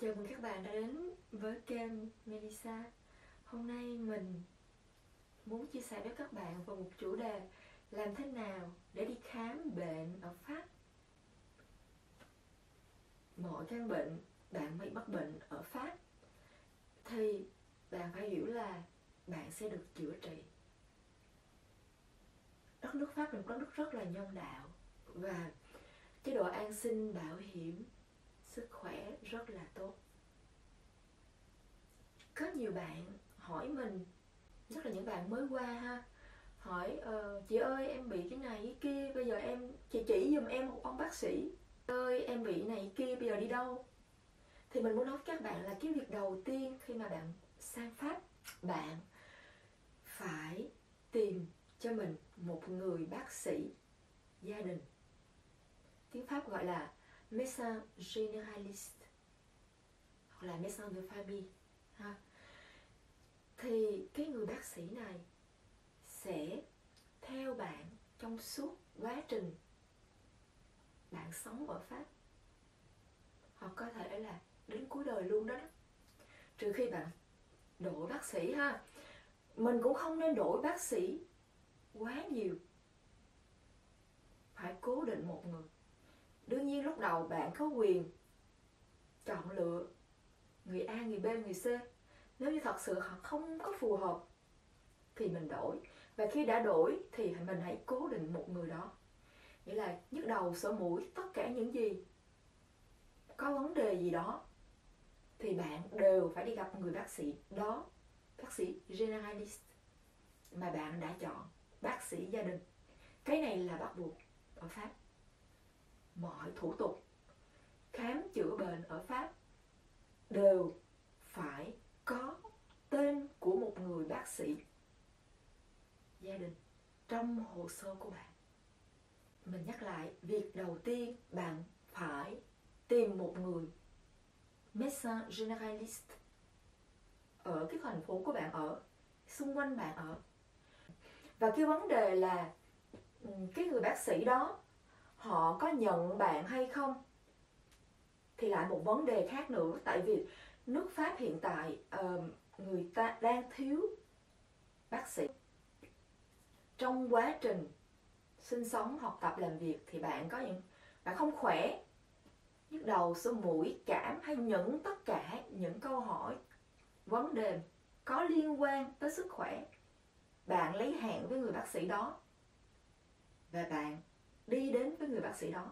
Chào mừng các bạn đã đến với kênh Melissa. Hôm nay mình muốn chia sẻ với các bạn về một chủ đề Làm thế nào để đi khám bệnh ở Pháp. Mọi căn bệnh, bạn bị mắc bệnh ở Pháp, Thì bạn phải hiểu là bạn sẽ được chữa trị. Đất nước Pháp là một đất nước rất là nhân đạo Và chế độ an sinh, bảo hiểm sức khỏe rất là tốt. Có nhiều bạn hỏi mình nhất là những bạn mới qua ha hỏi ờ, chị ơi em bị cái này cái kia bây giờ em chị chỉ giùm em một ông bác sĩ. Ơi em bị này kia bây giờ đi đâu? Thì mình muốn nói với các bạn là cái việc đầu tiên khi mà bạn sang pháp bạn phải tìm cho mình một người bác sĩ gia đình. Tiếng pháp gọi là médecin généraliste. Hoặc là médecin de famille ha. Thì cái người bác sĩ này sẽ theo bạn trong suốt quá trình bạn sống ở pháp. Hoặc có thể là đến cuối đời luôn đó, đó. trừ khi bạn đổi bác sĩ ha. Mình cũng không nên đổi bác sĩ quá nhiều. Phải cố định một người đương nhiên lúc đầu bạn có quyền chọn lựa người A, người B, người C. Nếu như thật sự họ không có phù hợp thì mình đổi. Và khi đã đổi thì mình hãy cố định một người đó. Nghĩa là nhức đầu sổ mũi tất cả những gì có vấn đề gì đó thì bạn đều phải đi gặp người bác sĩ đó bác sĩ generalist mà bạn đã chọn bác sĩ gia đình. Cái này là bắt buộc ở pháp mọi thủ tục. Khám chữa bệnh ở Pháp đều phải có tên của một người bác sĩ. Gia đình trong hồ sơ của bạn. Mình nhắc lại, việc đầu tiên bạn phải tìm một người médecin generaliste ở cái thành phố của bạn ở, xung quanh bạn ở. Và cái vấn đề là ừ, cái người bác sĩ đó họ có nhận bạn hay không? Thì lại một vấn đề khác nữa tại vì nước pháp hiện tại uh, người ta đang thiếu bác sĩ. Trong quá trình sinh sống học tập làm việc thì bạn có những bạn không khỏe nhức đầu sổ mũi cảm hay những tất cả những câu hỏi vấn đề có liên quan tới sức khỏe. Bạn lấy hẹn với người bác sĩ đó. Và bạn đi đến với người bác sĩ đó.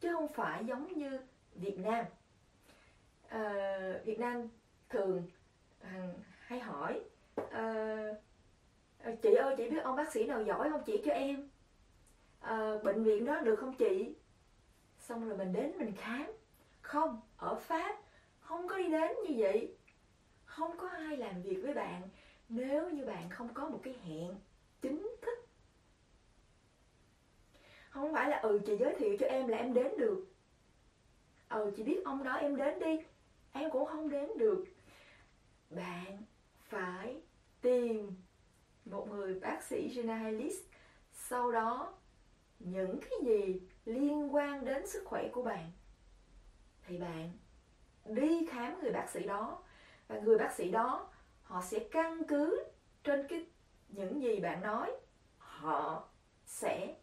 Chứ không phải giống như Việt Nam. À, Việt Nam thường à, hay hỏi à, chị ơi chị biết ông bác sĩ nào giỏi không? Chỉ cho em. À, bệnh viện đó được không chị? Xong rồi mình đến mình khám. Không ở Pháp không có đi đến như vậy. Không có ai làm việc với bạn nếu như bạn không có một cái hẹn chính thức không phải là ừ chị giới thiệu cho em là em đến được. Ừ chị biết ông đó, em đến đi. Em cũng không đến được. Bạn phải tìm một người bác sĩ generalist, sau đó những cái gì liên quan đến sức khỏe của bạn. Thì bạn đi khám người bác sĩ đó, và người bác sĩ đó họ sẽ căn cứ trên cái những gì bạn nói. Họ sẽ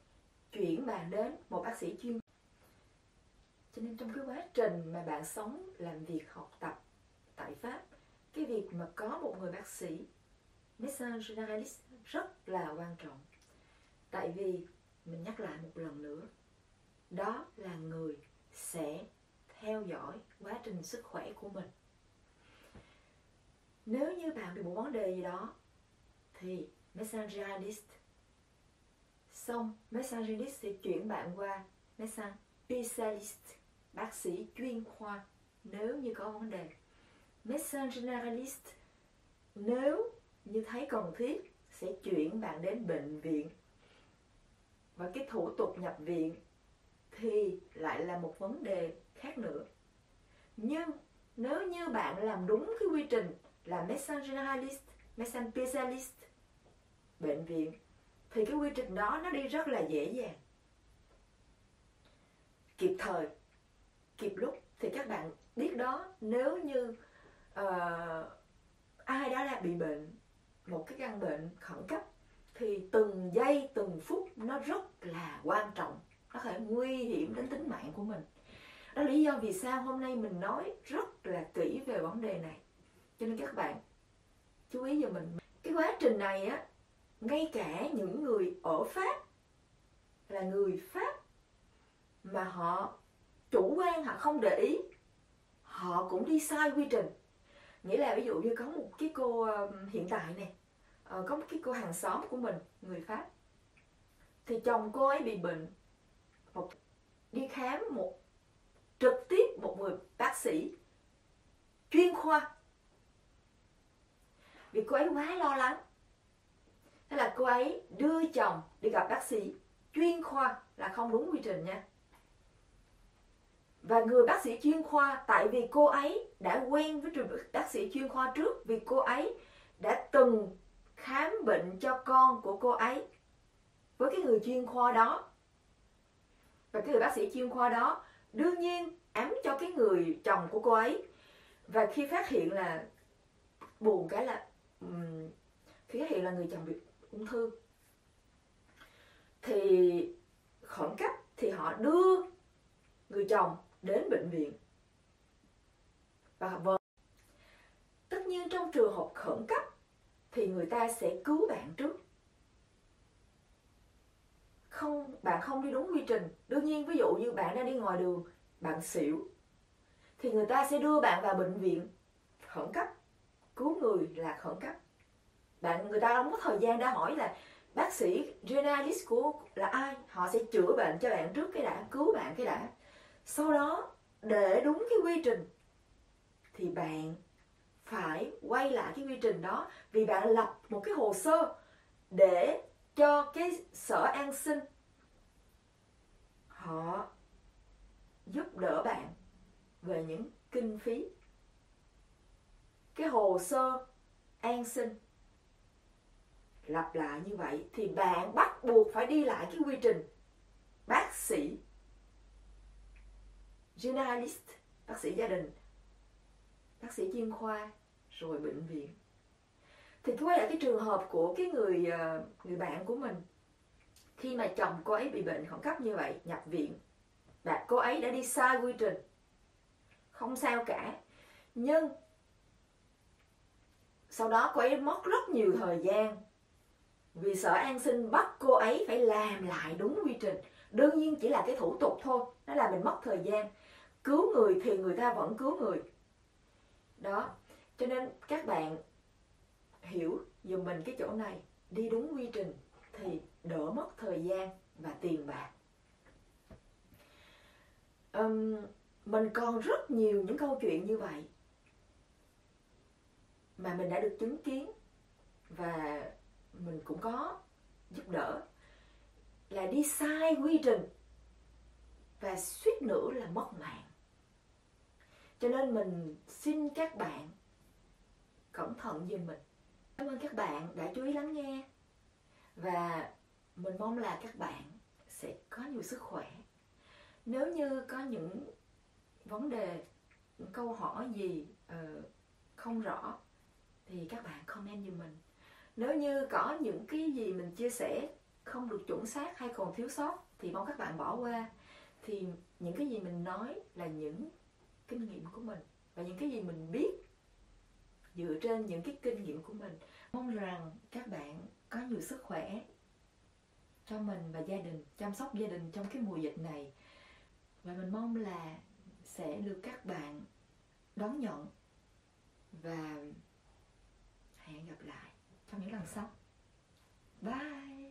chuyển bạn đến một bác sĩ chuyên cho nên trong cái quá trình mà bạn sống, làm việc, học tập tại pháp, cái việc mà có một người bác sĩ, médecin generalist rất là quan trọng. Tại vì, mình nhắc lại một lần nữa, đó là người sẽ theo dõi quá trình sức khỏe của mình. Nếu như bạn bị một vấn đề gì đó, thì médecin generalist Xong, médecin sẽ chuyển bạn qua médecin specialist, bác sĩ chuyên khoa nếu như có vấn đề. Médecin generalist nếu như thấy cần thiết sẽ chuyển bạn đến bệnh viện. Và cái thủ tục nhập viện thì lại là một vấn đề khác nữa. Nhưng nếu như bạn làm đúng cái quy trình là médecin generalist, médecin specialist, bệnh viện thì cái quy trình đó nó đi rất là dễ dàng. Kịp thời kịp lúc thì các bạn biết đó nếu như uh, ai đó đã bị bệnh một cái căn bệnh khẩn cấp thì từng giây từng phút nó rất là quan trọng nó có thể nguy hiểm đến tính mạng của mình. Đó là lý do vì sao hôm nay mình nói rất là kỹ về vấn đề này. Cho nên các bạn chú ý cho mình. Cái quá trình này á ngay cả những người ở pháp là người pháp mà họ chủ quan, họ không để ý, họ cũng đi sai quy trình. Nghĩa là ví dụ như có một cái cô um, hiện tại này ờ, có một cái cô hàng xóm của mình, người pháp, thì chồng cô ấy bị bệnh. Một, đi khám một, trực tiếp một người bác sĩ chuyên khoa. Vì cô ấy quá lo lắng thế là cô ấy đưa chồng đi gặp bác sĩ. Chuyên khoa là không đúng quy trình nha. Và người bác sĩ chuyên khoa tại vì cô ấy đã quen với trường bác sĩ chuyên khoa trước vì cô ấy đã từng khám bệnh cho con của cô ấy với cái người chuyên khoa đó. Và cái người bác sĩ chuyên khoa đó đương nhiên ám cho cái người chồng của cô ấy. Và khi phát hiện là buồn cái là um, khi phát hiện là người chồng bị ung thư. Thì khẩn cấp thì họ đưa người chồng đến bệnh viện. Và vợ, tất nhiên trong trường hợp khẩn cấp thì người ta sẽ cứu bạn trước. Không, bạn không đi đúng quy trình. Đương nhiên, ví dụ như bạn đang đi ngoài đường, bạn xỉu, thì người ta sẽ đưa bạn vào bệnh viện khẩn cấp, cứu người là khẩn cấp bạn, người ta không có thời gian để hỏi là bác sĩ generalist của là ai? Họ sẽ chữa bệnh cho bạn trước cái đã, cứu bạn cái đã. Sau đó, để đúng cái quy trình, thì bạn phải quay lại cái quy trình đó vì bạn lập một cái hồ sơ để cho cái sở an sinh họ giúp đỡ bạn về những kinh phí. Cái hồ sơ an sinh lặp lại như vậy thì bạn bắt buộc phải đi lại cái quy trình. Bác sĩ generalist bác sĩ gia đình, bác sĩ chuyên khoa, rồi bệnh viện. Thì quay lại cái trường hợp của cái người ờ, người bạn của mình. Khi mà chồng cô ấy bị bệnh khẩn cấp như vậy, nhập viện và cô ấy đã đi sai quy trình. Không sao cả. Nhưng sau đó cô ấy mất rất nhiều thời gian vì sở an sinh bắt cô ấy phải làm lại đúng quy trình. Đương nhiên chỉ là cái thủ tục thôi nó là mình mất thời gian. Cứu người thì người ta vẫn cứu người. Đó cho nên các bạn hiểu dùm mình cái chỗ này. Đi đúng quy trình thì đỡ mất thời gian và tiền bạc. Um, mình còn rất nhiều những câu chuyện như vậy mà mình đã được chứng kiến và mình cũng có giúp đỡ, là đi sai quy trình và suýt nữa là mất mạng. Cho nên mình xin các bạn cẩn thận giùm mình. Cảm ơn các bạn đã chú ý lắng nghe. Và mình mong là các bạn sẽ có nhiều sức khỏe. Nếu như có những vấn đề, những câu hỏi gì ờ, không rõ, thì các bạn comment giùm mình nếu như có những cái gì mình chia sẻ không được chuẩn xác hay còn thiếu sót, thì mong các bạn bỏ qua. Thì những cái gì mình nói là những kinh nghiệm của mình và những cái gì mình biết dựa trên những cái kinh nghiệm của mình. Mong rằng các bạn có nhiều sức khỏe cho mình và gia đình, chăm sóc gia đình trong cái mùa dịch này. Và mình mong là sẽ được các bạn đón nhận và hẹn gặp lại trong những lần sau bye.